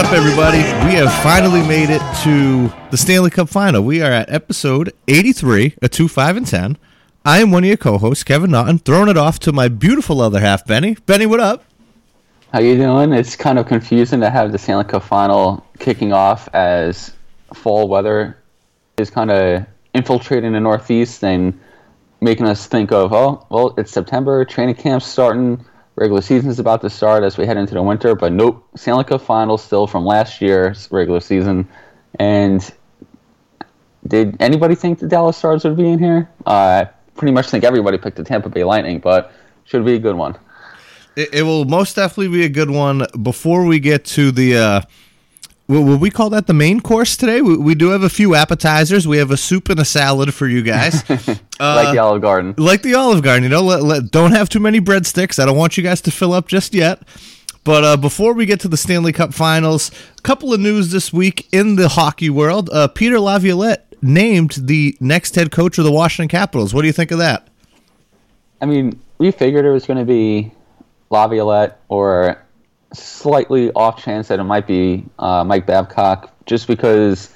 Up, everybody? We have finally made it to the Stanley Cup final. We are at episode 83 a 2, 5, and 10. I am one of your co hosts, Kevin Naughton, throwing it off to my beautiful other half, Benny. Benny, what up? How you doing? It's kind of confusing to have the Stanley Cup final kicking off as fall weather is kind of infiltrating the Northeast and making us think of, oh, well, it's September, training camp's starting, regular season's about to start as we head into the winter, but nope, Stanley Cup final still from last year's regular season. And did anybody think the Dallas Stars would be in here? I pretty much think everybody picked the Tampa Bay Lightning, but should be a good one. It, it will most definitely be a good one. Before we get to the. Uh, Would we call that the main course today? We, we do have a few appetizers. We have a soup and a salad for you guys. like the Olive Garden. like the Olive Garden, you know, let, let, don't have too many breadsticks. I don't want you guys to fill up just yet. But uh, before we get to the Stanley Cup Finals, a couple of news this week in the hockey world. Uh, Peter Laviolette named the next head coach of the Washington Capitals. What do you think of that? I mean, we figured it was going to be Laviolette or slightly off chance that it might be uh, Mike Babcock, just because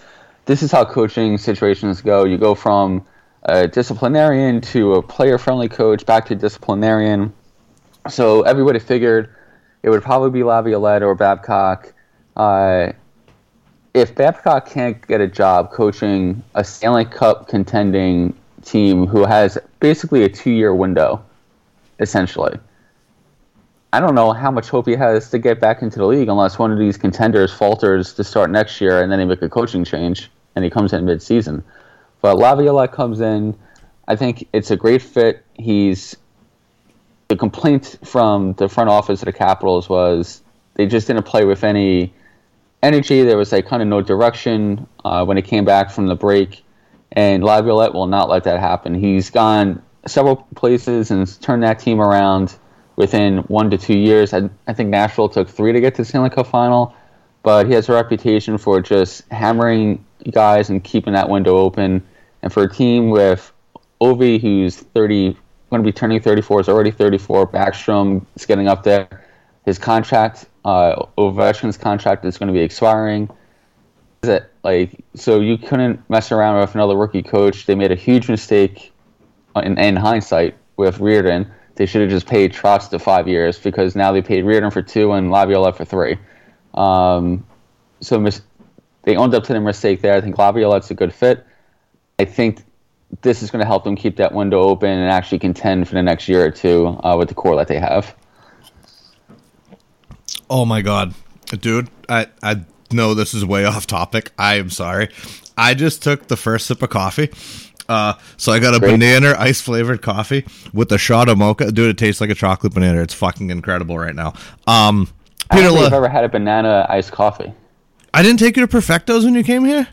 this is how coaching situations go. You go from a disciplinarian to a player-friendly coach, back to disciplinarian. So everybody figured it would probably be Laviolette or Babcock. Uh, if Babcock can't get a job coaching a Stanley Cup contending team who has basically a two-year window, essentially. I don't know how much hope he has to get back into the league unless one of these contenders falters to start next year and then they make a coaching change and he comes in mid-season. But Laviolette comes in. I think it's a great fit. He's the complaint from the front office of the Capitals was they just didn't play with any energy. There was like kind of no direction uh, when it came back from the break, and Laviolette will not let that happen. He's gone several places and turned that team around within one to two years. I, I think Nashville took three to get to the Stanley Cup final, but he has a reputation for just hammering guys and keeping that window open. And for a team with Ovi, who's 30, going to be turning 34, is already 34, Backstrom is getting up there. His contract, uh, Ovechkin's contract is going to be expiring. Is it like so? You couldn't mess around with another rookie coach. They made a huge mistake in, in hindsight with Reirden they should have just paid Trotz to five years because now they paid Reirden for two and Laviolette for three. Um, so mis- they owned up to their mistake there. I think Laviolette's a good fit. I think this is going to help them keep that window open and actually contend for the next year or two uh, with the core that they have. Oh my god, dude! I I know this is way off topic. I am sorry. I just took the first sip of coffee. Uh, so I got a Great. banana ice flavored coffee with a shot of mocha. Dude, it tastes like a chocolate banana. It's fucking incredible right now. Um, I Peter, don't think I've La- ever had a banana iced coffee. I didn't take you to Perfectos when you came here.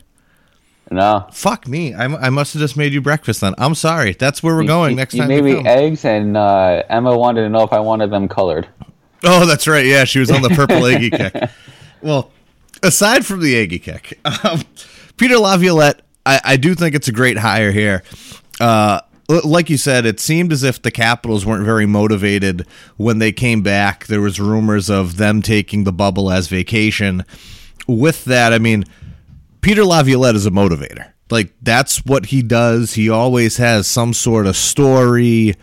No. Fuck me. I, I must have just made you breakfast then. I'm sorry. That's where we're going you, next you time. made me eggs, and uh, Emma wanted to know if I wanted them colored. Oh, that's right. Yeah, she was on the purple eggy kick. Well, aside from the eggy kick, um, Peter Laviolette, I, I do think it's a great hire here. Uh, like you said, it seemed as if the Capitals weren't very motivated when they came back. There was rumors of them taking the bubble as vacation. With that, I mean, Peter Laviolette is a motivator. Like that's what he does. He always has some sort of story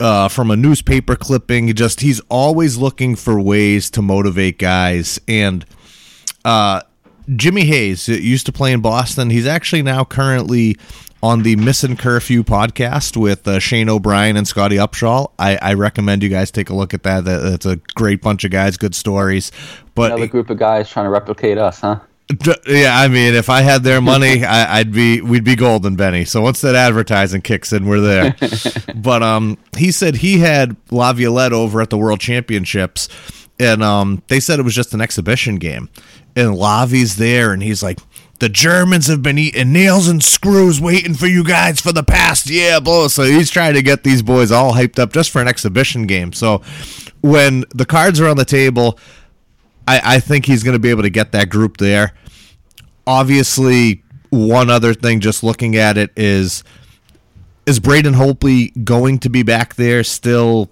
uh, from a newspaper clipping. Just he's always looking for ways to motivate guys. And uh, Jimmy Hayes uh, used to play in Boston. He's actually now currently on the Missing Curfew podcast with uh, Shane O'Brien and Scottie Upshall. I, I recommend you guys take a look at that. that. That's a great bunch of guys, good stories. But Another group of guys trying to replicate us, huh? Yeah, I mean, if I had their money, I, would be we'd be golden, Benny. So once that advertising kicks in, we're there. but um, he said he had Laviolette over at the World Championships, and um, they said it was just an exhibition game, and Lavi's there, and he's like, the Germans have been eating nails and screws waiting for you guys for the past year, blah. So he's trying to get these boys all hyped up just for an exhibition game. So when the cards are on the table, I, I think he's going to be able to get that group there. Obviously, one other thing, just looking at it, is is Braden Holtby going to be back there still?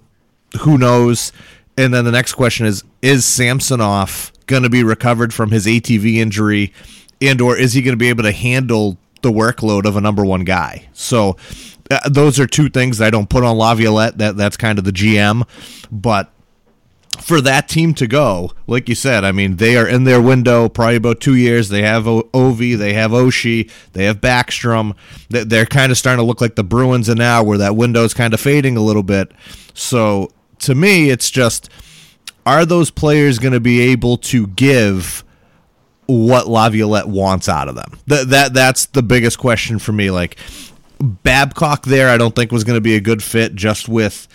Who knows? And then the next question is: Is Samsonov going to be recovered from his ATV injury? and or is he going to be able to handle the workload of a number one guy? So uh, those are two things I don't put on Laviolette. That that's kind of the GM, but for that team to go, like you said, I mean, they are in their window probably about two years. They have o- Ovi, they have Oshie, they have Backstrom. They're kind of starting to look like the Bruins and now, where that window is kind of fading a little bit. So to me, it's just are those players going to be able to give what Laviolette wants out of them. That that that's the biggest question for me. Like Babcock, there, I don't think was going to be a good fit just with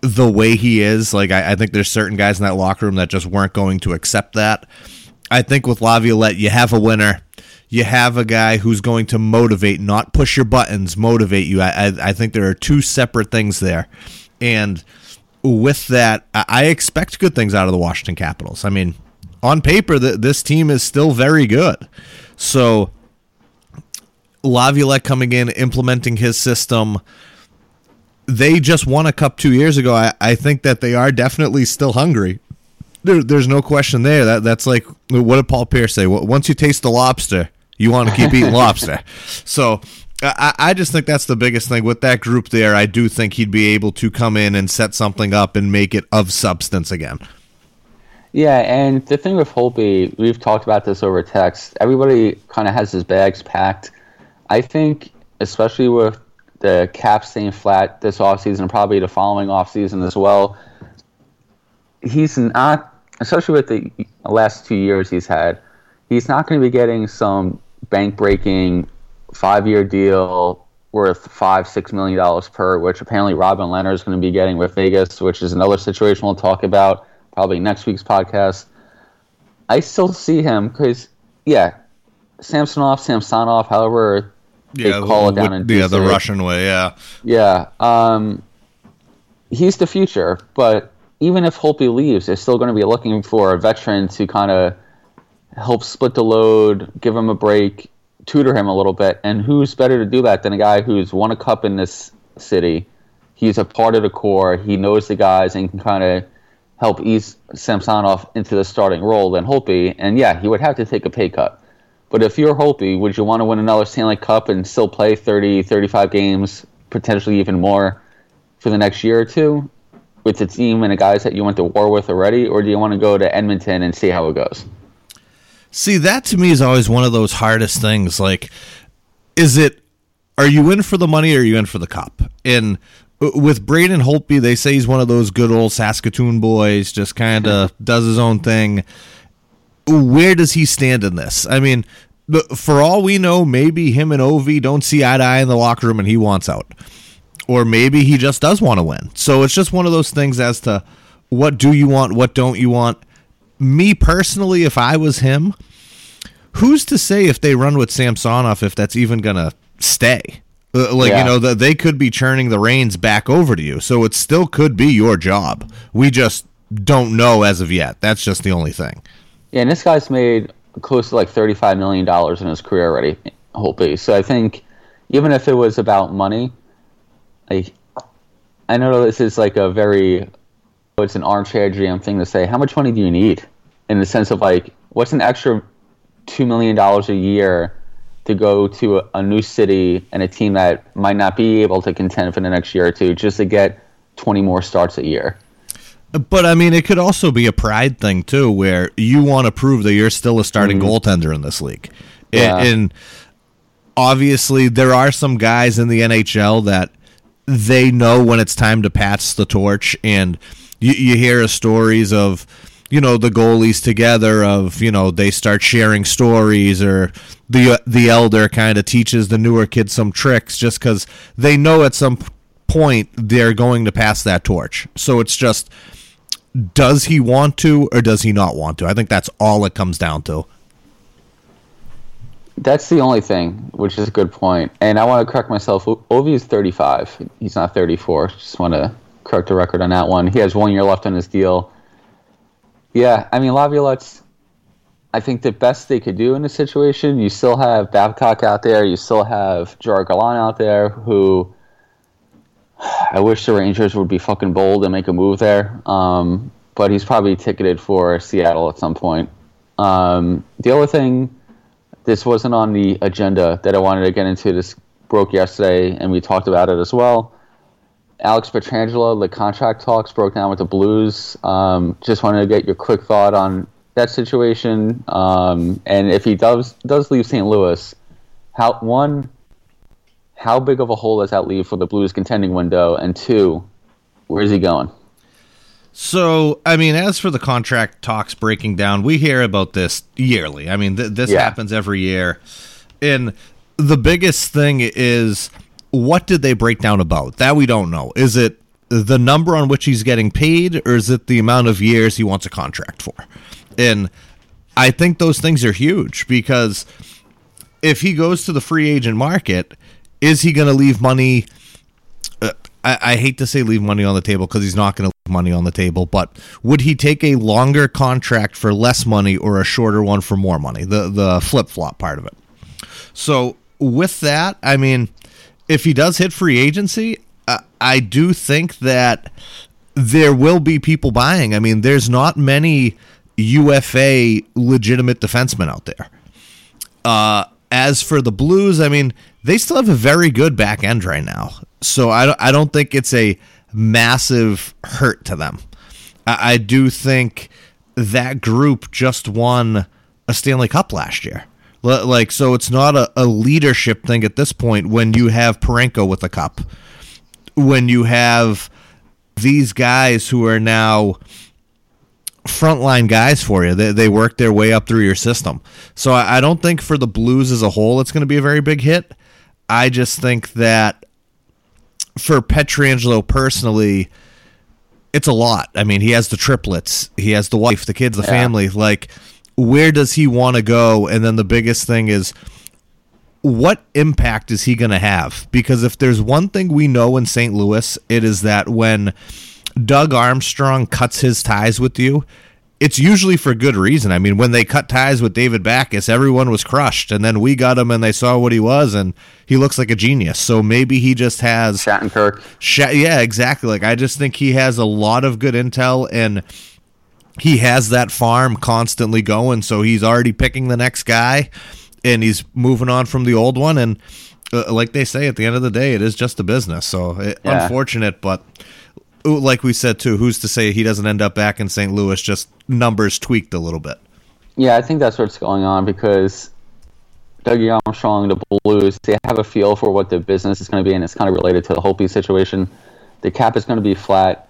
the way he is. Like I, I, think there's certain guys in that locker room that just weren't going to accept that. I think with Laviolette, you have a winner. You have a guy who's going to motivate, not push your buttons, motivate you. I, I, I think there are two separate things there, and with that, I expect good things out of the Washington Capitals. I mean, on paper that this team is still very good. So Laviolette coming in, implementing his system. They just won a cup two years ago. I, I think that they are definitely still hungry. There, there's no question there. That that's like what did Paul Pierce say? Once you taste the lobster, you want to keep eating lobster. So I, I just think that's the biggest thing with that group there. I do think he'd be able to come in and set something up and make it of substance again. Yeah, and the thing with Holtby, we've talked about this over text. Everybody kind of has his bags packed. I think, especially with the cap staying flat this offseason, probably the following offseason as well, he's not, especially with the last two years he's had, he's not going to be getting some bank breaking five year deal worth five, six million dollars per, which apparently Robin Lehner is going to be getting with Vegas, which is another situation we'll talk about probably next week's podcast. I still see him because, yeah, Samsonov, Samsonov, however they yeah, call it down in yeah, the Russian way, yeah, yeah. Um, he's the future, but even if Holtby leaves, they're still going to be looking for a veteran to kind of help split the load, give him a break, tutor him a little bit. And who's better to do that than a guy who's won a cup in this city? He's a part of the core. He knows the guys and can kind of help ease Samsonov into the starting role than Holtby. And yeah, he would have to take a pay cut. But if you're Holtby, would you want to win another Stanley Cup and still play 30, 35 games, potentially even more for the next year or two with the team and the guys that you went to war with already? Or do you want to go to Edmonton and see how it goes? See, that to me is always one of those hardest things. Like, is it, are you in for the money or are you in for the cup? And uh, with Braden Holtby, they say he's one of those good old Saskatoon boys, just kind of does his own thing. Where does he stand in this? I mean, for all we know, maybe him and Ovi don't see eye to eye in the locker room and he wants out. Or maybe he just does want to win. So it's just one of those things as to what do you want, what don't you want. Me personally, if I was him, who's to say if they run with Samsonov if that's even going to stay? Uh, like yeah. you know that they could be churning the reins back over to you, so it still could be your job. We just don't know as of yet. That's just the only thing. Yeah, and this guy's made close to like thirty-five million dollars in his career already. Holtby. So I think even if it was about money, like I know this is like a very it's an armchair GM thing to say. How much money do you need? In the sense of like, what's an extra two million dollars a year to go to a, a, new city and a team that might not be able to contend for the next year or two just to get 20 more starts a year. But I mean, it could also be a pride thing too, where you want to prove that you're still a starting mm-hmm. goaltender in this league. Yeah. And, and obviously, there are some guys in the NHL that they know when it's time to pass the torch, and you, you hear stories of you know the goalies together of you know they start sharing stories or the uh, the elder kind of teaches the newer kids some tricks just because they know at some point they're going to pass that torch so it's just does he want to or does he not want to i think that's all it comes down to That's the only thing, which is a good point. And I want to correct myself. Ovi is 35. He's not 34. Just want to correct the record on that one. He has one year left on his deal. Yeah, I mean, Laviolette's, I think, the best they could do in this situation. You still have Babcock out there. You still have Gerard Gallant out there, who I wish the Rangers would be fucking bold and make a move there. Um, but he's probably ticketed for Seattle at some point. Um, the other thing this wasn't on the agenda that I wanted to get into. This broke yesterday, and we talked about it as well. Alex Pietrangelo, the contract talks broke down with the Blues. Um, just wanted to get your quick thought on that situation, um, and if he does does leave St. Louis, how one, how big of a hole does that leave for the Blues contending window, and two, where's he going? So, I mean, as for the contract talks breaking down, we hear about this yearly. I mean, th- this Yeah. happens every year. And the biggest thing is what did they break down about? That we don't know. Is it the number on which he's getting paid, or is it the amount of years he wants a contract for? And I think those things are huge because if he goes to the free agent market, is he going to leave money? uh, I, I hate to say leave money on the table because he's not going to leave money on the table, but would he take a longer contract for less money or a shorter one for more money? The the flip flop part of it. So with that, I mean, if he does hit free agency, uh, I do think that there will be people buying. I mean, there's not many UFA legitimate defensemen out there. Uh, as for the Blues, I mean, they still have a very good back end right now. So I don't, I don't think it's a massive hurt to them. I, I do think that group just won a Stanley Cup last year. Like, so it's not a, a leadership thing at this point when you have Parayko with a cup, when you have these guys who are now frontline guys for you. They, they work their way up through your system. So I, I don't think for the Blues as a whole it's going to be a very big hit. I just think that for Pietrangelo personally, it's a lot. I mean, he has the triplets, he has the wife, the kids, the family. Like, where does he want to go? And then the biggest thing is, what impact is he going to have? Because if there's one thing we know in St. Louis, it is that when Doug Armstrong cuts his ties with you, it's usually for good reason. I mean, when they cut ties with David Backes, everyone was crushed, and then we got him, and they saw what he was, and he looks like a genius. So maybe he just has Shattenkirk. Sha- yeah, exactly. Like I just think he has a lot of good intel and he has that farm constantly going, so he's already picking the next guy and he's moving on from the old one and uh, like they say at the end of the day it is just a business. So it, Yeah. unfortunate but like we said too, who's to say he doesn't end up back in St. Louis just numbers tweaked a little bit. Yeah, I think that's what's going on because Dougie Armstrong, the Blues, they have a feel for what the business is going to be, and it's kind of related to the Holtby situation. The cap is going to be flat.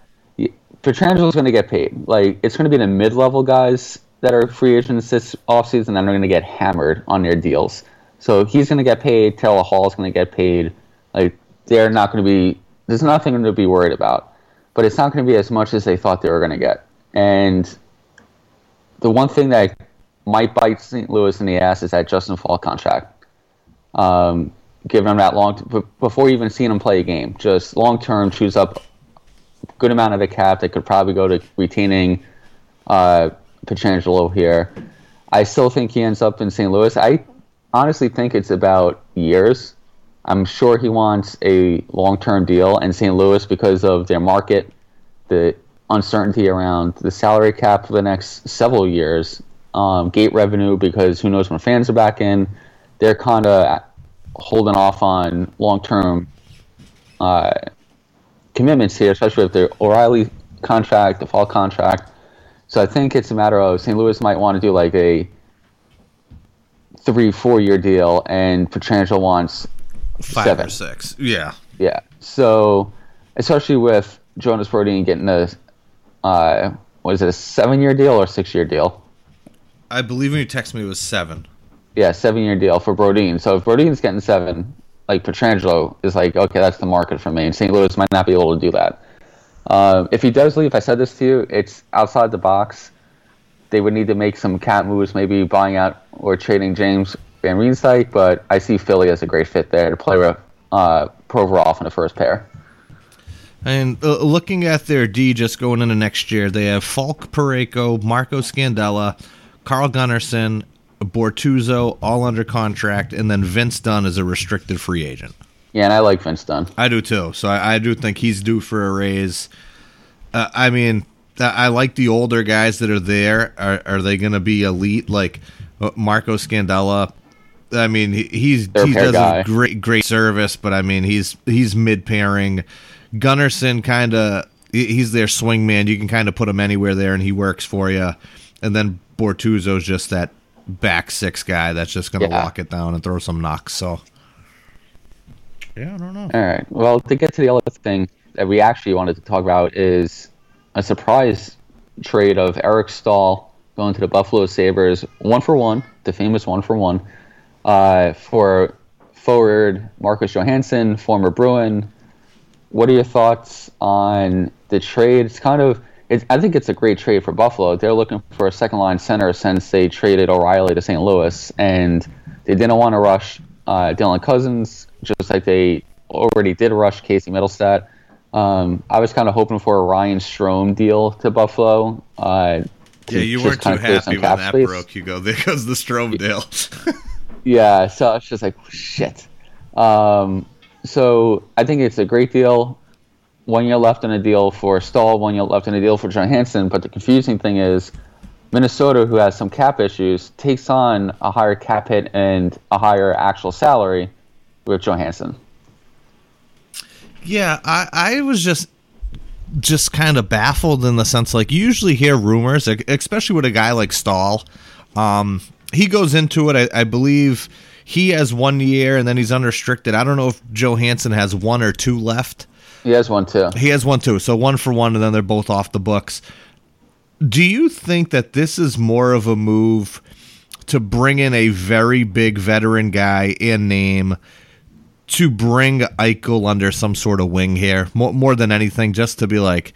Pietrangelo going to get paid. Like it's going to be the mid-level guys that are free agents this offseason that are going to get hammered on their deals. So he's going to get paid. Taylor Hall is going to get paid. Like they're not going to be. There's nothing to be worried about. But it's not going to be as much as they thought they were going to get. And the one thing that might bite St. Louis in the ass is that Justin Faulk contract. Um, giving him that long, b- before even seeing him play a game, just long term, chews up good amount of the cap that could probably go to retaining uh, Pietrangelo here. I still think he ends up in St. Louis. I honestly think it's about years. I'm sure he wants a long term deal and St. Louis because of their market, the uncertainty around the salary cap for the next several years, um, gate revenue because who knows when fans are back in. They're kind of holding off on long term uh, commitments here, especially with the O'Reilly contract, the Faulk contract. So I think it's a matter of St. Louis might want to do like a three, four year deal, and Pietrangelo wants Five Seven. or six. Yeah. yeah. So, especially with Jonas Brodin getting a, uh, was it a seven year deal or six year deal? I believe when you text me it was seven. Yeah, seven year deal for Brodin. So if Brodin's getting seven, like Pietrangelo is like, okay, that's the market for me. And St. Louis might not be able to do that. Uh, if he does leave, I said this to you, it's outside the box. They would need to make some cap moves, maybe buying out or trading James Van Riemsdyk, but I see Philly as a great fit there to play with uh, Provorov in the first pair. And uh, looking at their D just going into next year, they have Faulk Parayko, Marco Scandella, Carl Gunnarsson, Bortuzzo, all under contract, and then Vince Dunn is a restricted free agent. Yeah, and I like Vince Dunn. I do too. So I, I do think he's due for a raise. Uh, I mean, I like the older guys that are there. Are, are they going to be elite like uh, Marco Scandella? I mean, he, he's They're he does guy. a great great service, but I mean, he's he's mid pairing. Gunnarsson kind of he's their swing man. You can kind of put him anywhere there, and he works for you. And then Bortuzzo's just that back six guy that's just going to Yeah. lock it down and throw some knocks. So, yeah, I don't know. All right. Well, to get to the other thing that we actually wanted to talk about is a surprise trade of Eric Staal going to the Buffalo Sabres, one for one, the famous one for one, uh, for forward Marcus Johansson, former Bruin. What are your thoughts on the trade? It's kind of, it's, I think it's a great trade for Buffalo. They're looking for a second line center since they traded O'Reilly to St. Louis, and they didn't want to rush uh, Dylan Cozens, just like they already did rush Casey Mittelstadt. Um, I was kind of hoping for a Ryan Strome deal to Buffalo. Uh, to Yeah, you weren't too kinda clear some happy when that space. broke. You go, there goes the Strome deal. Yeah, so I was just like, shit. Um, so I think it's a great deal. One year left in a deal for Staal, one year left in a deal for Johansson. But the confusing thing is, Minnesota, who has some cap issues, takes on a higher cap hit and a higher actual salary with Johansson. Yeah, I, I was just just kind of baffled in the sense like you usually hear rumors, especially with a guy like Staal. Um, he goes into it. I, I believe he has one year and then he's unrestricted. I don't know if Johansson has one or two left. He has one too. He has one too, so one for one, and then they're both off the books. Do you think that this is more of a move to bring in a very big veteran guy in name to bring Eichel under some sort of wing here, more, more than anything, just to be like,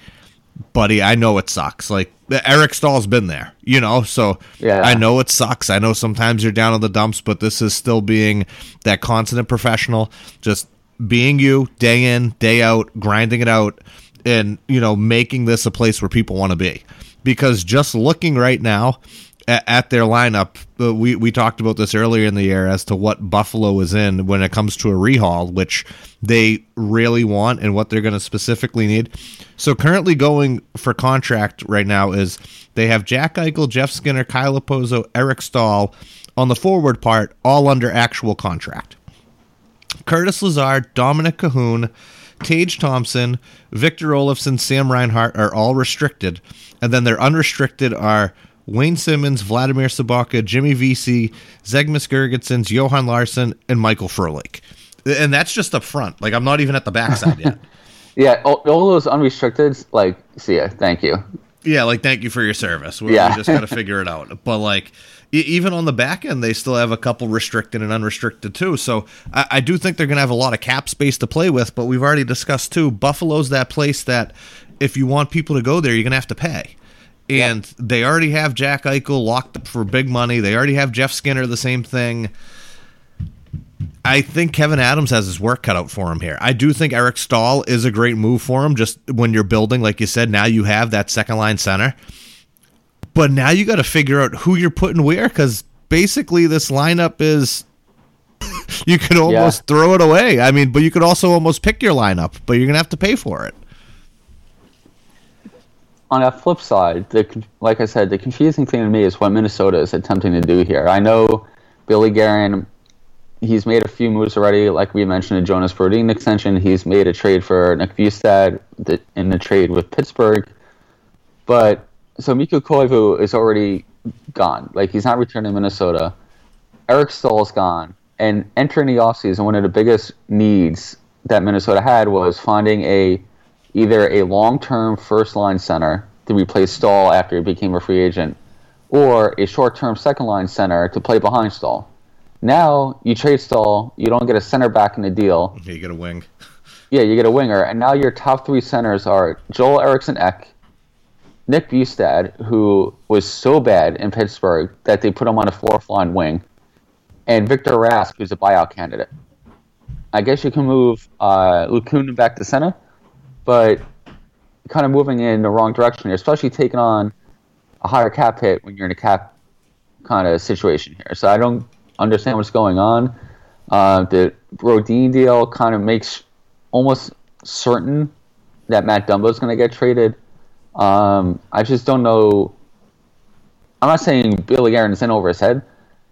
buddy, I know it sucks. Like Eric Staal's been there, you know, so Yeah. I know it sucks. I know sometimes you're down in the dumps, but this is still being that constant professional, just being you day in, day out, grinding it out, and you know, making this a place where people want to be. Because just looking right now at, at their lineup, uh, we we talked about this earlier in the year as to what Buffalo is in when it comes to a rehaul, which they really want and what they're going to specifically need. So currently going for contract right now is they have Jack Eichel, Jeff Skinner, Kyle Okposo, Eric Staal on the forward part, all under actual contract. Curtis Lazar, Dominik Kahun, Tage Thompson, Victor Olofsson, Sam Reinhart are all restricted. And then their unrestricted are Wayne Simmonds, Vladimir Sobotka, Jimmy Vesey, Zemgus Girgensons, Johan Larsson, and Michael Frolik. And that's just up front. Like, I'm not even at the backside yet. Yeah, all, all those unrestricted, like, see ya, thank you. Yeah, like thank you for your service. We, Yeah. we just got to figure it out. But like, even on the back end, they still have a couple restricted and unrestricted too. So I, I do think they're going to have a lot of cap space to play with. But we've already discussed too. Buffalo's that place that if you want people to go there, you're going to have to pay. And they already have Jack Eichel locked up for big money. They already have Jeff Skinner, the same thing. I think Kevyn Adams has his work cut out for him here. I do think Eric Staal is a great move for him. Just when you're building, like you said, now you have that second line center. But now you got to figure out who you're putting where because basically this lineup is. you could almost throw it away. I mean, but you could also almost pick your lineup, but you're gonna have to pay for it. on that flip side, the like I said, the confusing thing to me is what Minnesota is attempting to do here. I know Billy Guerin, he's made a few moves already, like we mentioned, a Jonas Brodin extension. He's made a trade for Nick Bjugstad in the trade with Pittsburgh. But so Mikko Koivu is already gone. Like he's not returning to Minnesota. Eric Staal's gone. And entering the offseason, one of the biggest needs that Minnesota had was finding a either a long-term first-line center to replace Staal after he became a free agent, or a short-term second-line center to play behind Staal. Now you trade Staal, you don't get a center back in the deal. You get a wing. Yeah, you get a winger, and now your top three centers are Joel Eriksson Ek, Nick Bjugstad, who was so bad in Pittsburgh that they put him on a fourth line wing, and Victor Rask, who's a buyout candidate. I guess you can move uh, back to center, but kind of moving in the wrong direction here, especially taking on a higher cap hit when you're in a cap kind of situation here. So I don't understand what's going on. Uh, the Brodin deal kind of makes almost certain that Matt Dumba is going to get traded. Um, I just don't know. I'm not saying Billy is in over his head.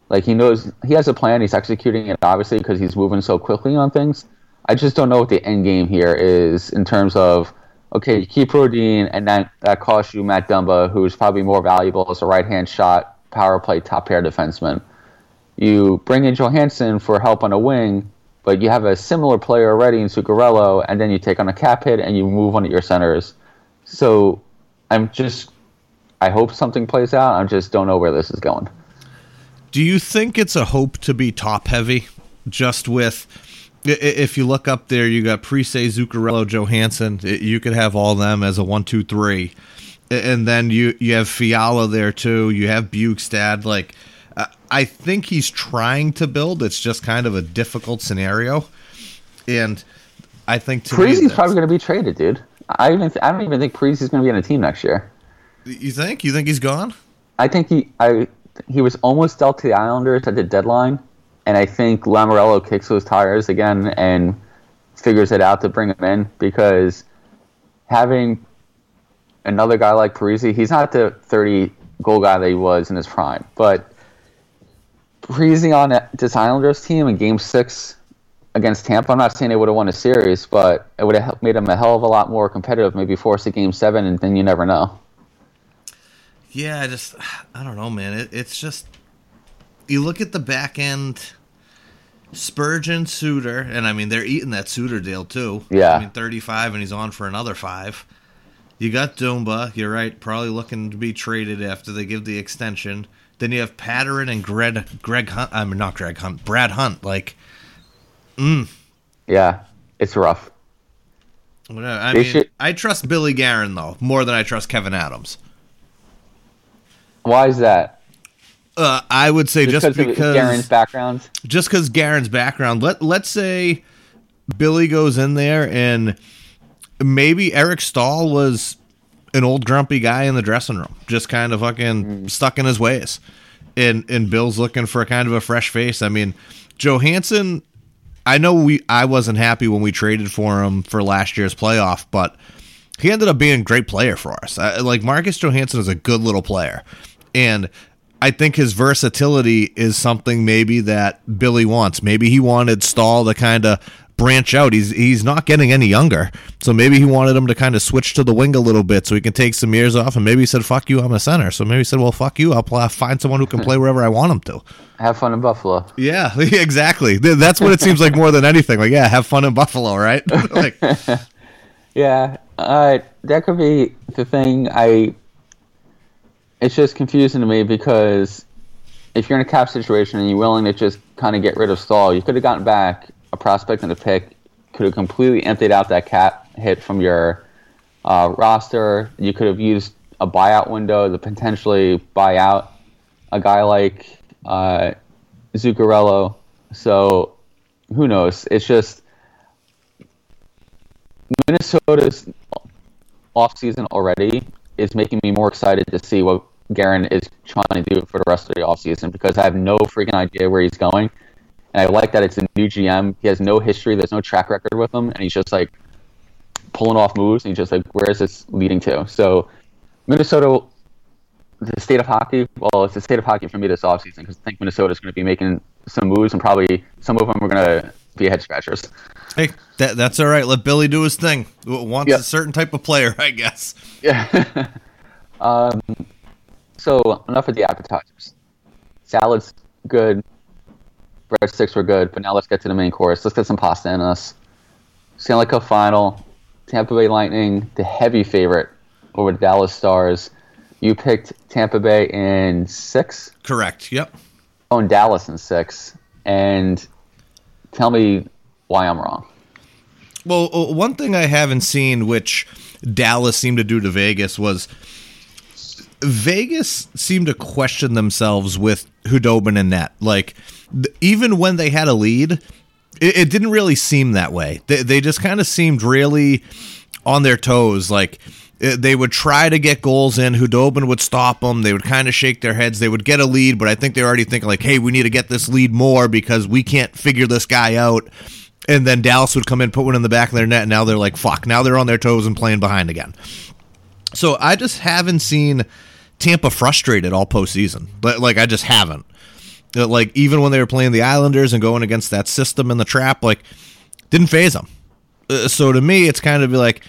Like he knows he has a plan. He's executing it obviously because he's moving so quickly on things. I just don't know what the end game here is in terms of okay, you keep Brodin and that that costs you Matt Dumba, who's probably more valuable as a right hand shot power play top pair defenseman. You bring in Johansson for help on a wing, but you have a similar player already in Zuccarello, and then you take on a cap hit and you move one of your centers. So I'm just, I hope something plays out. I just don't know where this is going. Do you think it's a hope to be top heavy? Just with, if you look up there, you got Parise, Zuccarello, Johansson. You could have all them as a one, two, three, and then you you have Fiala there too. You have Bjugstad. Like, I think he's trying to build. It's just kind of a difficult scenario, and I think to Parise's probably going to be traded, dude. I even th- I don't even think Parise's going to be on a team next year. You think? You think he's gone? I think he I he was almost dealt to the Islanders at the deadline, and I think Lamoriello kicks those tires again and figures it out to bring him in because having another guy like Parise, he's not the 30 goal guy that he was in his prime, but Parise on this Islanders team in Game Six against Tampa. I'm not saying they would have won a series, but it would have made them a hell of a lot more competitive. Maybe force a Game Seven, and then you never know. Yeah, I just I don't know, man. It, it's just you look at the back end. Spurgeon, Suter, and I mean they're eating that Suter deal too. Yeah, I mean thirty-five, and he's on for another five. You got Dumba. You're right. Probably looking to be traded after they give the extension. Then you have Pateryn and Greg Greg Hunt. I mean not Greg Hunt. Brad Hunt. Like, mm. Yeah, it's rough. I they mean, should... I trust Billy Guerin though more than I trust Kevyn Adams. Why is that? Uh, I would say just, just because Guerin's background. Just because Guerin's background. Let Let's say Billy goes in there and maybe Eric Staal was an old grumpy guy in the dressing room, just kind of fucking mm. stuck in his ways. And and Bill's looking for a kind of a fresh face. I mean, Johansson. I know we I wasn't happy when we traded for him for last year's playoff, but he ended up being a great player for us. I, like Marcus Johansson is a good little player, and I think his versatility is something maybe that Billy wants. Maybe he wanted Staal to kind of branch out. He's he's not getting any younger, so maybe he wanted him to kind of switch to the wing a little bit so he can take some years off. And maybe he said, "Fuck you, I'm a center." So maybe he said, "Well, fuck you, I'll find someone who can play wherever I want him to." Have fun in Buffalo. Yeah, exactly. That's what it seems like more than anything. Like, yeah, have fun in Buffalo, right? like, yeah, uh, that could be the thing. I. It's just confusing to me because if you're in a cap situation and you're willing to just kind of get rid of Staal, you could have gotten back a prospect and a pick could have completely emptied out that cap hit from your uh, roster. You could have used a buyout window to potentially buy out a guy like uh, Zuccarello. So who knows? It's just Minnesota's offseason already is making me more excited to see what Guerin is trying to do for the rest of the offseason because I have no freaking idea where he's going. And I like that it's a new GM. He has no history. There's no track record with him, and he's just like pulling off moves. And he's just like, where is this leading to? So Minnesota, the state of hockey. Well, it's the state of hockey for me this offseason because I think Minnesota is going to be making some moves, and probably some of them are going to be head scratchers. Hey, that, that's all right. Let Billy do his thing. Wants yep. a certain type of player, I guess. Yeah. um, so enough of the appetizers. Salad's good breadsticks were good, but now let's get to the main course. Let's get some pasta in us. Stanley Cup final, Tampa Bay Lightning, the heavy favorite over the Dallas Stars. You picked Tampa Bay in six. Correct. Yep. Oh, and Dallas in six. And tell me why I'm wrong. Well, one thing I haven't seen, which Dallas seemed to do to Vegas, was Vegas seemed to question themselves with Khudobin and net. Like, th- even when they had a lead, it, it didn't really seem that way. They, they just kind of seemed really on their toes. Like, uh, they would try to get goals in. Khudobin would stop them. They would kind of shake their heads. They would get a lead, but I think they're already thinking, like, hey, we need to get this lead more because we can't figure this guy out. And then Dallas would come in, put one in the back of their net, and now they're like, fuck. Now they're on their toes and playing behind again. So I just haven't seen Tampa frustrated all postseason. Like I just haven't. Like even when they were playing the Islanders and going against that system in the trap, like didn't phase them. Uh, so to me, it's kind of like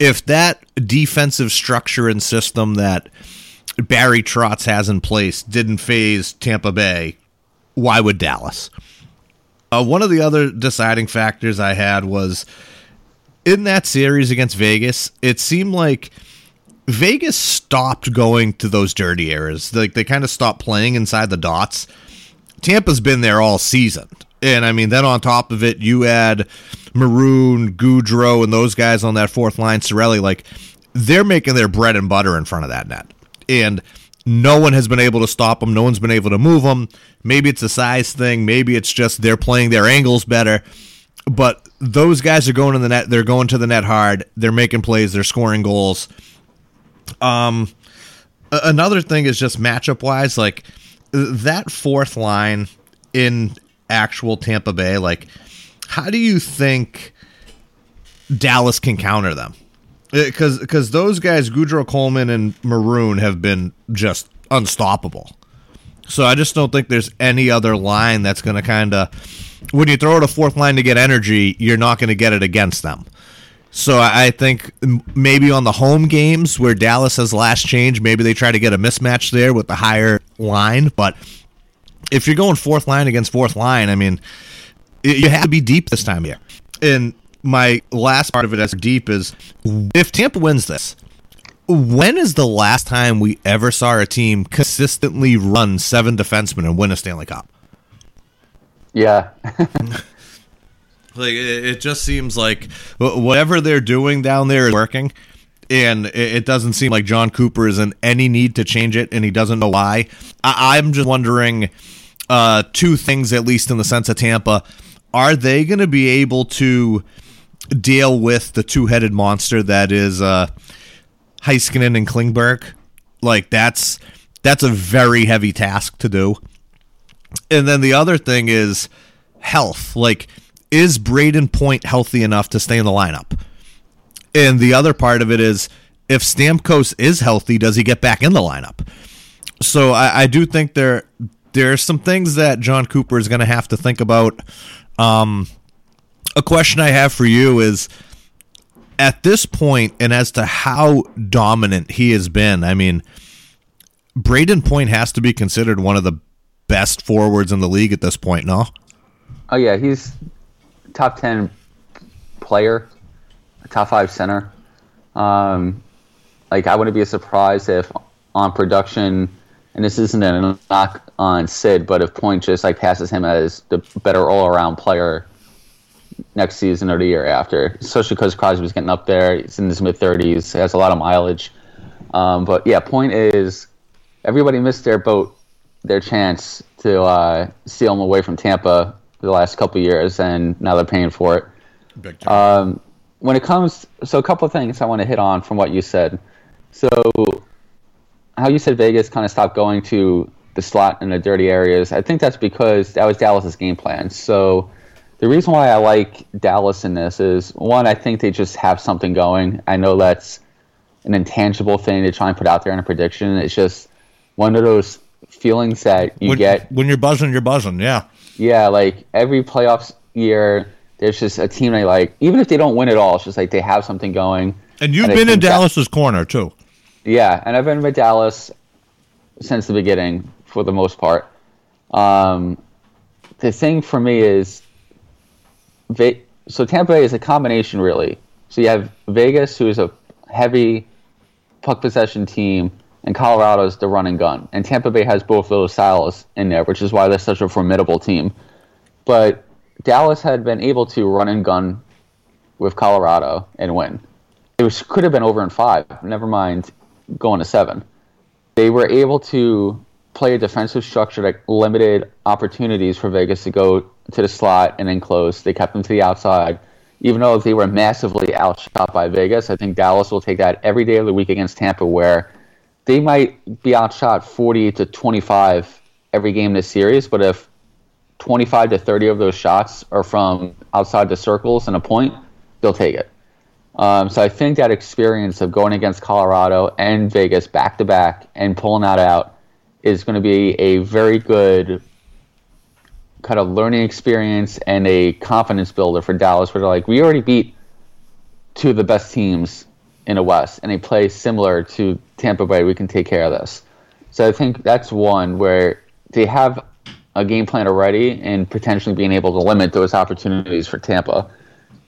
if that defensive structure and system that Barry Trotz has in place didn't phase Tampa Bay, why would Dallas? Uh, one of the other deciding factors I had was in that series against Vegas, it seemed like Vegas stopped going to those dirty areas. Like they kind of stopped playing inside the dots. Tampa's been there all season. And I mean, then on top of it, you add Maroon, Goodrow, and those guys on that fourth line, Cirelli, like they're making their bread and butter in front of that net. And no one has been able to stop them. No one's been able to move them. Maybe it's a size thing. Maybe it's just they're playing their angles better. But those guys are going to the net. They're going to the net hard. They're making plays. They're scoring goals. Um, another thing is just matchup wise, like that fourth line in actual Tampa Bay. Like, how do you think Dallas can counter them? because because those guys, Goodrow, Coleman, and Maroon, have been just unstoppable. So I just don't think there's any other line that's going to kind of when you throw it a fourth line to get energy, you're not going to get it against them. So I think maybe on the home games where Dallas has last change, maybe they try to get a mismatch there with the higher line. But if you're going fourth line against fourth line, I mean, you have to be deep this time year. And my last part of it as deep is if Tampa wins this, when is the last time we ever saw a team consistently run seven defensemen and win a Stanley Cup? Yeah. like it, just seems like whatever they're doing down there is working, and it doesn't seem like Jon Cooper is in any need to change it, and he doesn't know why. I, am just wondering uh, two things, at least in the sense of Tampa. Are they going to be able to deal with the two-headed monster that is uh, Heiskanen and Klingberg. Like that's that's a very heavy task to do. And then the other thing is health. Like, is Brayden Point healthy enough to stay in the lineup? And the other part of it is if Stamkos is healthy, does he get back in the lineup? So I, I do think there there are some things that Jon Cooper is going to have to think about. Um, a question I have for you is at this point, and as to how dominant he has been, I mean, Brayden Point has to be considered one of the best forwards in the league at this point, no? Oh yeah, he's top ten player, top five center. Um, like I wouldn't be surprised if on production, and this isn't a knock on Sid, but if Point just like passes him as the better all around player next season or the year after, especially because Crosby's getting up there. He's in his mid 30s, has a lot of mileage. Um, but yeah, point is, everybody missed their boat, their chance to uh, steal him away from Tampa the last couple years, and now they're paying for it. Um, when it comes, so a couple of things I want to hit on from what you said. So, how you said Vegas kind of stopped going to the slot in the dirty areas. I think that's because that was Dallas's game plan. So the reason why I like Dallas in this is one, I think they just have something going. I know that's an intangible thing to try and put out there in a prediction. It's just one of those feelings that you when, get when you're buzzing. You're buzzing, yeah. Yeah, like every playoffs year, there's just a team they like. Even if they don't win it all, it's just like they have something going. And you've and been in Dallas's that, corner too. Yeah, and I've been with Dallas since the beginning for the most part. Um, the thing for me is Ve- so Tampa Bay is a combination, really. So you have Vegas, who is a heavy puck possession team, and Colorado's the run and gun. And Tampa Bay has both those styles in there, which is why they're such a formidable team. But Dallas had been able to run and gun with Colorado and win. It was could have been over in five. Never mind going to seven. They were able to play a defensive structure that limited opportunities for Vegas to go to the slot and then close. They kept them to the outside. Even though they were massively outshot by Vegas, I think Dallas will take that every day of the week against Tampa, where they might be outshot 40 to 25 every game in this series. But if 25 to 30 of those shots are from outside the circles and a point, they'll take it. Um, so I think that experience of going against Colorado and Vegas back to back and pulling that out is going to be a very good kind of learning experience and a confidence builder for Dallas. Where they're like, we already beat two of the best teams in a West, and they play similar to Tampa Bay. We can take care of this. So I think that's one where they have a game plan already and potentially being able to limit those opportunities for Tampa.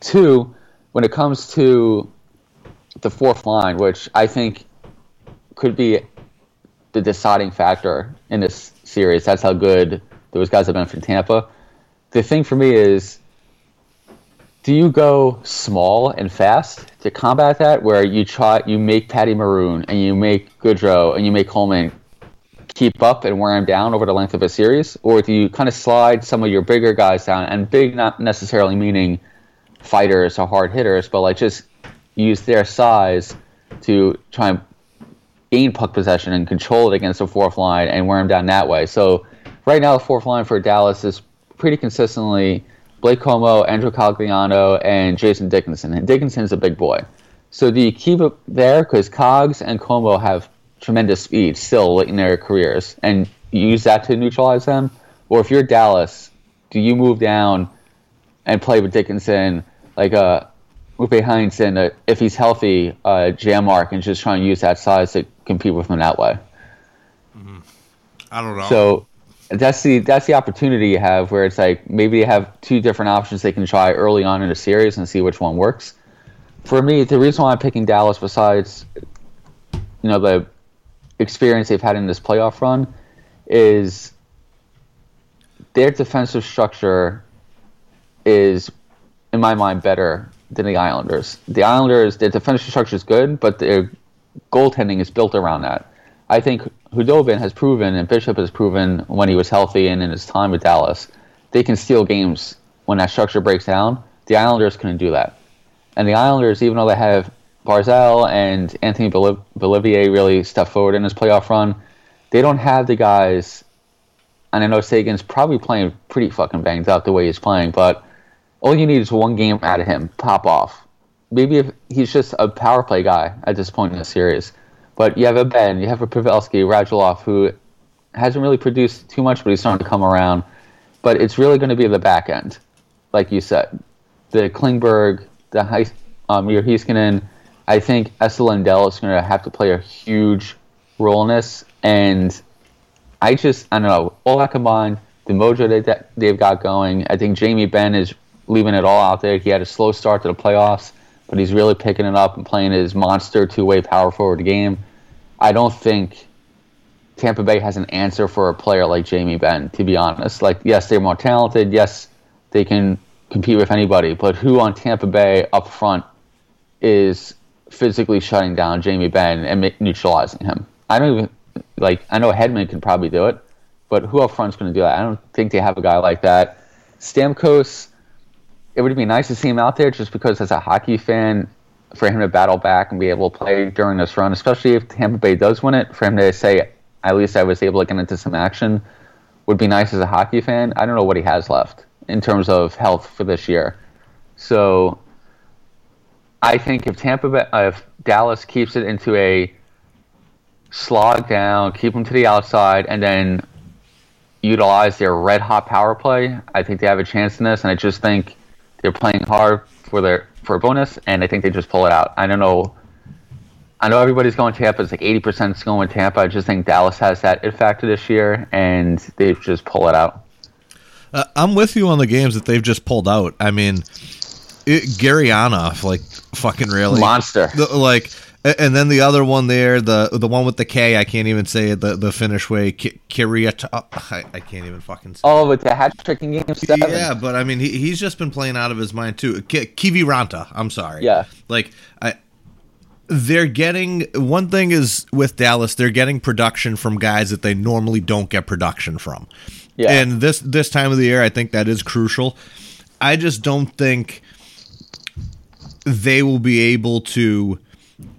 Two, when it comes to the fourth line, which I think could be the deciding factor in this series, that's how good those guys have been for Tampa. The thing for me is do you go small and fast to combat that where you try you make Patty Maroon and you make Goodrow and you make Coleman keep up and wear him down over the length of a series? Or do you kind of slide some of your bigger guys down and big not necessarily meaning fighters or hard hitters but like just use their size to try and gain puck possession and control it against the fourth line and wear him down that way? So right now the fourth line for Dallas is pretty consistently Blake Comeau, Andrew Cogliano, and Jason Dickinson. And Dickinson's a big boy. So do you keep it there because Cogs and Comeau have tremendous speed still in their careers, and you use that to neutralize them? Or if you're Dallas, do you move down and play with Dickinson like a uh, Roope Hintz, uh, if he's healthy, uh, Janmark, and just try and use that size to compete with him that way? Mm-hmm. I don't know. So that's the that's the opportunity you have where it's like maybe they have two different options they can try early on in a series and see which one works. For me, the reason why I'm picking Dallas, besides you know the experience they've had in this playoff run, is their defensive structure is, in my mind, better than the Islanders. The Islanders, their defensive structure is good, but their goaltending is built around that. I think Khudobin has proven and Bishop has proven when he was healthy and in his time with Dallas, they can steal games when that structure breaks down. The Islanders couldn't do that. And the Islanders, even though they have Barzal and Anthony Beauvillier really step forward in his playoff run, they don't have the guys. And I know Seguin's probably playing pretty fucking banged up the way he's playing, but all you need is one game out of him, pop off. Maybe if he's just a power play guy at this point in the series but you have a Benn, you have a Pavelski, Radulov, who hasn't really produced too much, but he's starting to come around. But it's really going to be the back end, like you said. The Klingberg, the high, um, your Heiskanen, I think Esa Lindell is going to have to play a huge role in this. And I just, I don't know, all that combined, the mojo that they've got going, I think Jamie Benn is leaving it all out there. He had a slow start to the playoffs but he's really picking it up and playing his monster two way power forward game. I don't think Tampa Bay has an answer for a player like Jamie Benn, to be honest. Like, yes, they're more talented. Yes, they can compete with anybody. But who on Tampa Bay up front is physically shutting down Jamie Benn and neutralizing him? I don't even, like, I know Hedman can probably do it, but who up front's going to do that? I don't think they have a guy like that. Stamkos it would be nice to see him out there just because as a hockey fan, for him to battle back and be able to play during this run, especially if Tampa Bay does win it, for him to say, at least I was able to get into some action, would be nice as a hockey fan. I don't know what he has left in terms of health for this year. So I think if Tampa Bay, if Dallas keeps it into a slog down, keep them to the outside, and then utilize their red hot power play, I think they have a chance in this. And I just think they're playing hard for their for a bonus, and I think they just pull it out. I don't know. I know everybody's going to Tampa. It's like eighty percent is going Tampa. I just think Dallas has that it factor this year, and they just pull it out. Uh, I'm with you on the games that they've just pulled out. I mean, it, Gurianov, like fucking really monster. The, like And then the other one there, the the one with the K, I can't even say it the, the Finnish way. Kiriata, uh, I, I can't even fucking say Oh, with the hat trick in game seven. Yeah, but I mean, he, he's just been playing out of his mind too. K- Kiviranta, I'm sorry. Yeah. Like, I, they're getting one thing is with Dallas, they're getting production from guys that they normally don't get production from. Yeah. And this this time of the year, I think that is crucial. I just don't think they will be able to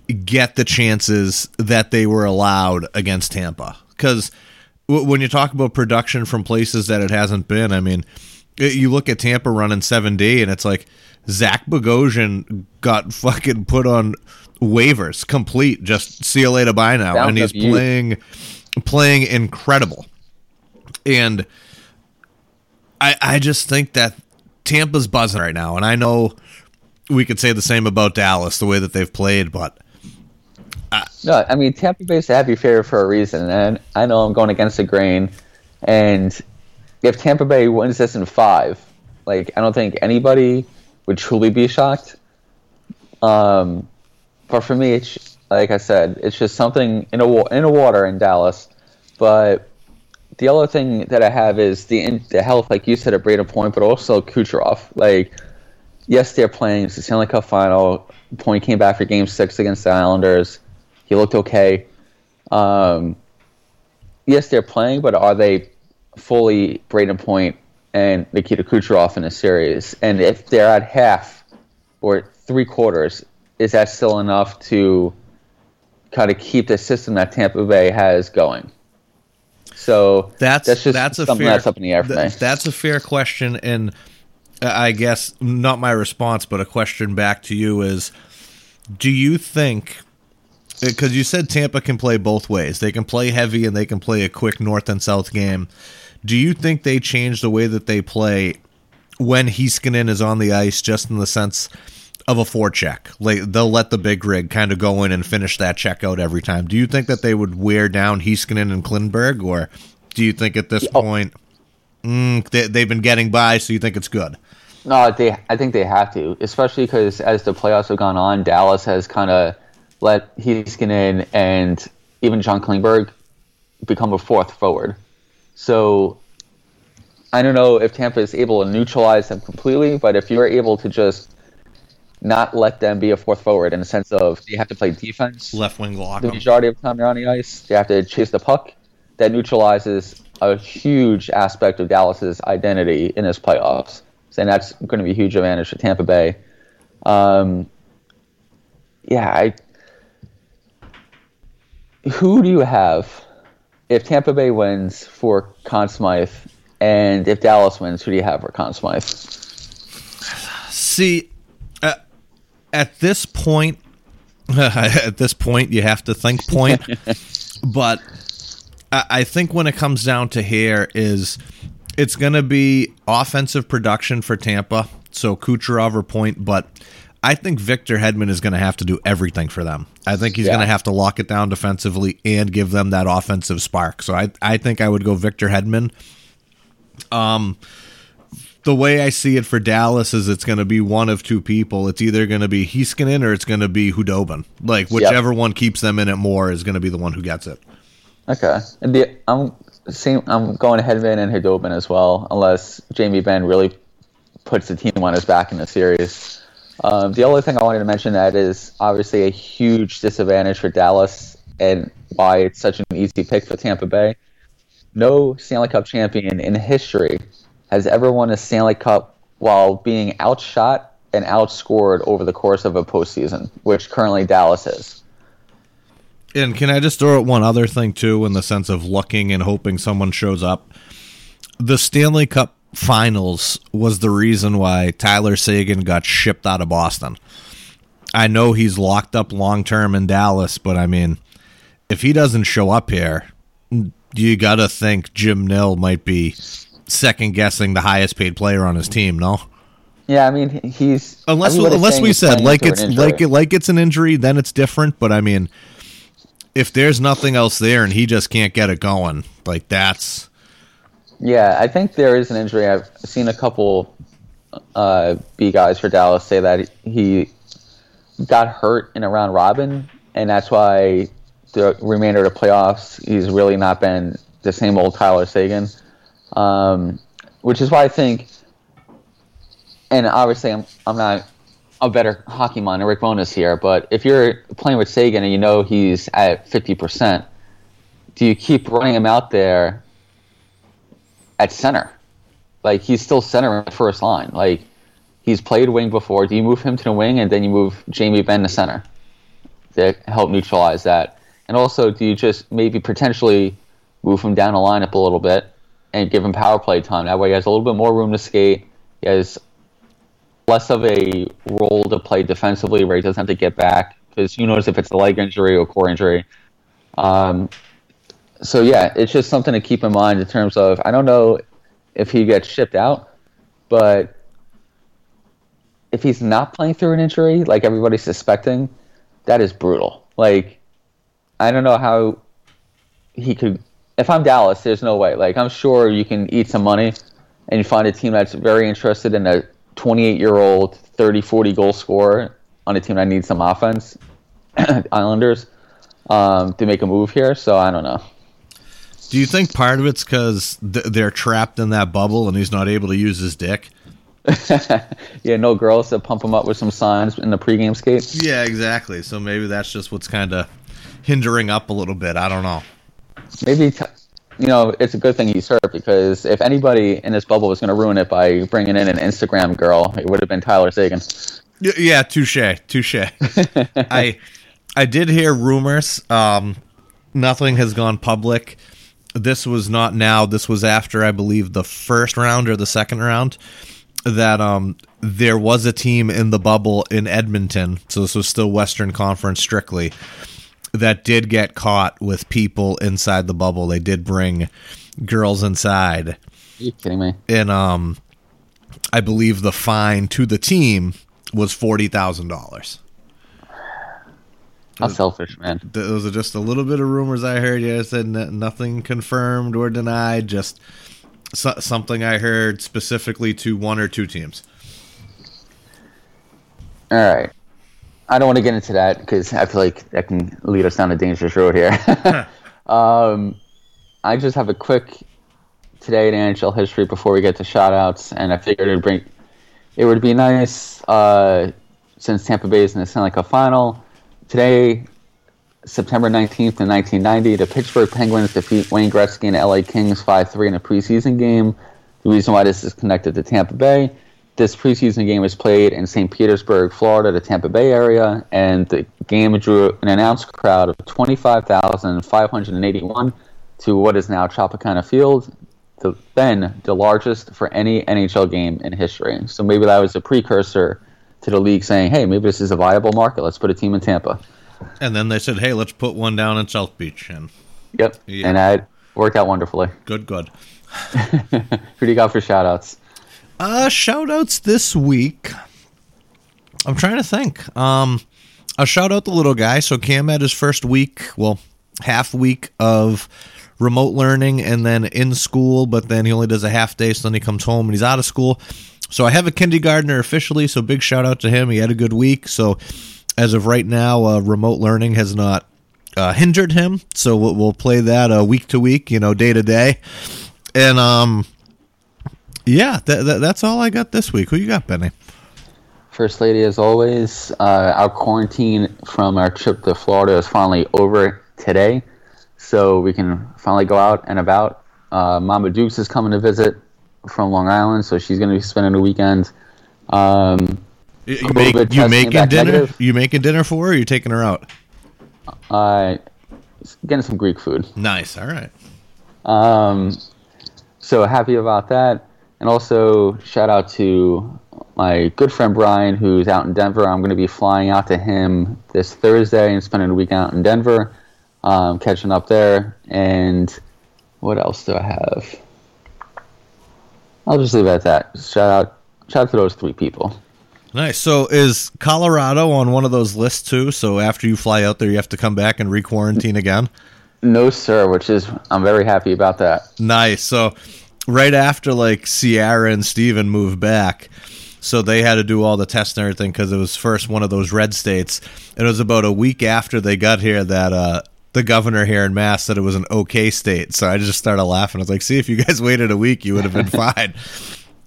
get the chances that they were allowed against Tampa. Because w- when you talk about production from places that it hasn't been, I mean, it, you look at Tampa running 7D and it's like Zach Bogosian got fucking put on waivers complete. Just see you later, bye now. Bound and he's you. playing playing incredible. And I I just think that Tampa's buzzing right now. And I know we could say the same about Dallas, the way that they've played, but No, I mean Tampa Bay's a happy favorite for a reason, and I know I'm going against the grain. And if Tampa Bay wins this in five, like I don't think anybody would truly be shocked. Um, but for me, it's like I said, it's just something in a in a water in Dallas. But the other thing that I have is the the health, like you said, of Brayden Point, but also Kucherov. Like, yes, they're playing. It's the Stanley Cup final. Point came back for Game Six against the Islanders. He looked okay. Um, yes, they're playing, but are they fully Brayden Point and Nikita Kucherov in a series? And if they're at half or three quarters, is that still enough to kind of keep the system that Tampa Bay has going? So that's that's just that's a something fair that's up in the air for th- me. That's a fair question, and I guess not my response, but a question back to you is: Do you think? Because you said Tampa can play both ways. They can play heavy and they can play a quick north and south game. Do you think they change the way that they play when Heiskanen is on the ice, just in the sense of a forecheck? Like they'll let the big rig kind of go in and finish that check out every time. Do you think that they would wear down Heiskanen and Klingberg, or do you think at this Oh. point mm, they, they've been getting by, so you think it's good? No, they. I think they have to, especially because as the playoffs have gone on, Dallas has kind of let Heiskanen and even John Klingberg become a fourth forward. So I don't know if Tampa is able to neutralize them completely, but if you're able to just not let them be a fourth forward in the sense of they have to play defense Left wing lock. the majority of the time they're on the ice. They have to chase the puck. That neutralizes a huge aspect of Dallas's identity in this playoffs. And that's going to be a huge advantage for Tampa Bay. Um, yeah, I. Who do you have if Tampa Bay wins for Conn Smythe, and if Dallas wins, who do you have for Conn Smythe? See, uh, at this point, at this point, you have to think point. but I, I think when it comes down to here, is it's going to be offensive production for Tampa. So Kucherov or point, but I think Victor Hedman is going to have to do everything for them. I think he's Yeah. going to have to lock it down defensively and give them that offensive spark. So I, I think I would go Victor Hedman Um, the way I see it for Dallas is it's going to be one of two people. It's either going to be Heiskanen or it's going to be Khudobin. Like whichever one keeps them in it more is going to be the one who gets it. Okay, and the, I'm same. I'm going Hedman and Khudobin as well, unless Jamie Benn really puts the team on his back in the series. Um, the only thing I wanted to mention that is obviously a huge disadvantage for Dallas, and why it's such an easy pick for Tampa Bay. No Stanley Cup champion in history has ever won a Stanley Cup while being outshot and outscored over the course of a postseason, which currently Dallas is. And can I just throw out one other thing too, in the sense of looking and hoping someone shows up? The Stanley Cup Finals was the reason why Tyler Seguin got shipped out of Boston. I know he's locked up long term in Dallas, but I mean, if he doesn't show up here, you got to think Jim Nill might be second guessing the highest paid player on his team. No, Yeah, I mean he's unless unless we said like it's like it like it's an injury, then it's different. But I mean, if there's nothing else there and he just can't get it going, like that's Yeah, I think there is an injury. I've seen a couple uh, B guys for Dallas say that he got hurt in a round robin and that's why the remainder of the playoffs, he's really not been the same old Tyler Seguin, Um, which is why I think, and obviously I'm I'm not a better hockey mind than Rick Bowness here, but if you're playing with Seguin and you know he's at fifty percent, do you keep running him out there at center? Like he's still center in the first line. Like he's played wing before. Do you move him to the wing and then you move Jamie Benn to center to help neutralize that? And also, do you just maybe potentially move him down the lineup a little bit and give him power play time? That way, he has a little bit more room to skate. He has less of a role to play defensively where he doesn't have to get back because who knows if it's a leg injury or core injury. Um, so yeah, it's just something to keep in mind in terms of I don't know if he gets shipped out, but if he's not playing through an injury like everybody's suspecting, that is brutal. Like I don't know how he could. If I'm Dallas, there's no way. Like I'm sure you can eat some money and you find a team that's very interested in a 28 year old 30 40 goal scorer on a team that needs some offense islanders um, to make a move here so i don't know Do you think part of it's because th- they're trapped in that bubble and he's not able to use his dick? yeah no girls to pump him up with some signs in the pregame skate Yeah, exactly. So maybe that's just what's kind of hindering up a little bit. I don't know. maybe t- you know it's a good thing he's hurt because if anybody in this bubble was going to ruin it by bringing in an instagram girl it would have been tyler seguin Y- Yeah, touche, touche. I I did hear rumors. Um, nothing has gone public. This was not now. This was after I believe the first round or the second round. That um there was a team in the bubble in Edmonton, so this was still Western Conference strictly. That did get caught with people inside the bubble. They did bring girls inside Are you kidding me and um I believe the fine to the team was forty thousand dollars. How selfish man Those are just a little bit of rumors I heard. Yeah, I said nothing confirmed or denied. Just so- something I heard specifically to one or two teams. All right. I don't want to get into that because I feel like that can lead us down a dangerous road here. um, I just have a quick today in NHL history before we get to shoutouts, and I figured it'd bring it would be nice uh, since Tampa Bay is in the Stanley Cup final today. September 19th in 1990, the Pittsburgh Penguins defeat Wayne Gretzky and LA Kings 5-3 in a preseason game. The reason why this is connected to Tampa Bay this preseason game was played in St. Petersburg, Florida, the Tampa Bay area, and the game drew an announced crowd of 25,581 to what is now Tropicana Field, the, then the largest for any NHL game in history. So maybe that was a precursor to the league saying, hey, maybe this is a viable market. Let's put a team in Tampa. And then they said, "Hey, let's put one down in South Beach." And Yep. Yeah. And that worked out wonderfully. good, good. Who do you got for shout outs? Uh, shout outs this week. I'm trying to think. Um, I'll shout out the little guy. So Cam had his first week, well, half week of remote learning and then in school, but then he only does a half day, so then he comes home and he's out of school. So I have a kindergartner officially, so big shout out to him. He had a good week. So as of right now, uh, remote learning has not uh, hindered him. So we'll, we'll play that uh, week to week, you know, day to day. And um, yeah, that, that, that's all I got this week. Who you got, Benny? First Lady, as always, uh, our quarantine from our trip to Florida is finally over today, so we can finally go out and about. Uh, Mama Dukes is coming to visit from Long Island, so she's going to be spending the weekend. Um, You, make, you making dinner? negative. You making dinner for her? or you taking her out? uh, getting some Greek food. Nice. All right. Um, so happy about that. And also, shout out to my good friend Brian, who's out in Denver. I'm going to be flying out to him this Thursday and spending a week out in Denver, um, catching up there. And what else do I have? I'll just leave it at that. Shout out, shout out to those three people. Nice. So is Colorado on one of those lists too? So after you fly out there, you have to come back and re-quarantine again. No, sir, which is, I'm very happy about that. Nice. So right after like Sierra and Steven moved back, so they had to do all the tests and everything because it was first one of those red states. And it was about a week after they got here that uh, the governor here in Mass said it was an okay state. So I just started laughing. I was like, "See, if you guys waited a week, you would have been fine."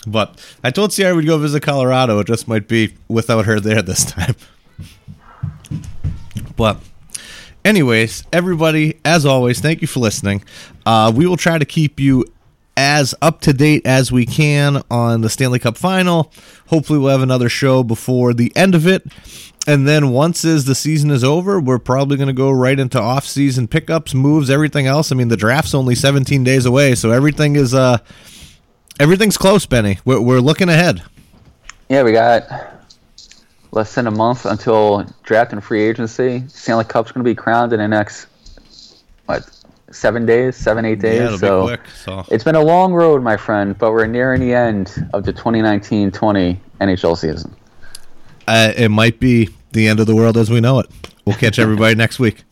But I told Sierra we'd go visit Colorado. It just might be without her there this time. But anyways, everybody, as always, thank you for listening. Uh, we will try to keep you as up to date as we can on the Stanley Cup final. Hopefully, we'll have another show before the end of it. And then once is the season is over, we're probably going to go right into off-season pickups, moves, everything else. I mean, the draft's only 17 days away, so everything is uh everything's close, Benny. We're, we're looking ahead. Yeah, we got less than a month until draft and free agency. Stanley Cup's going to be crowned in the next what seven days, seven eight days. Yeah, it'll be so, quick, so. it's been a long road, my friend, but we're nearing the end of the 2019-20 NHL season. Uh, it might be the end of the world as we know it. We'll catch everybody next week.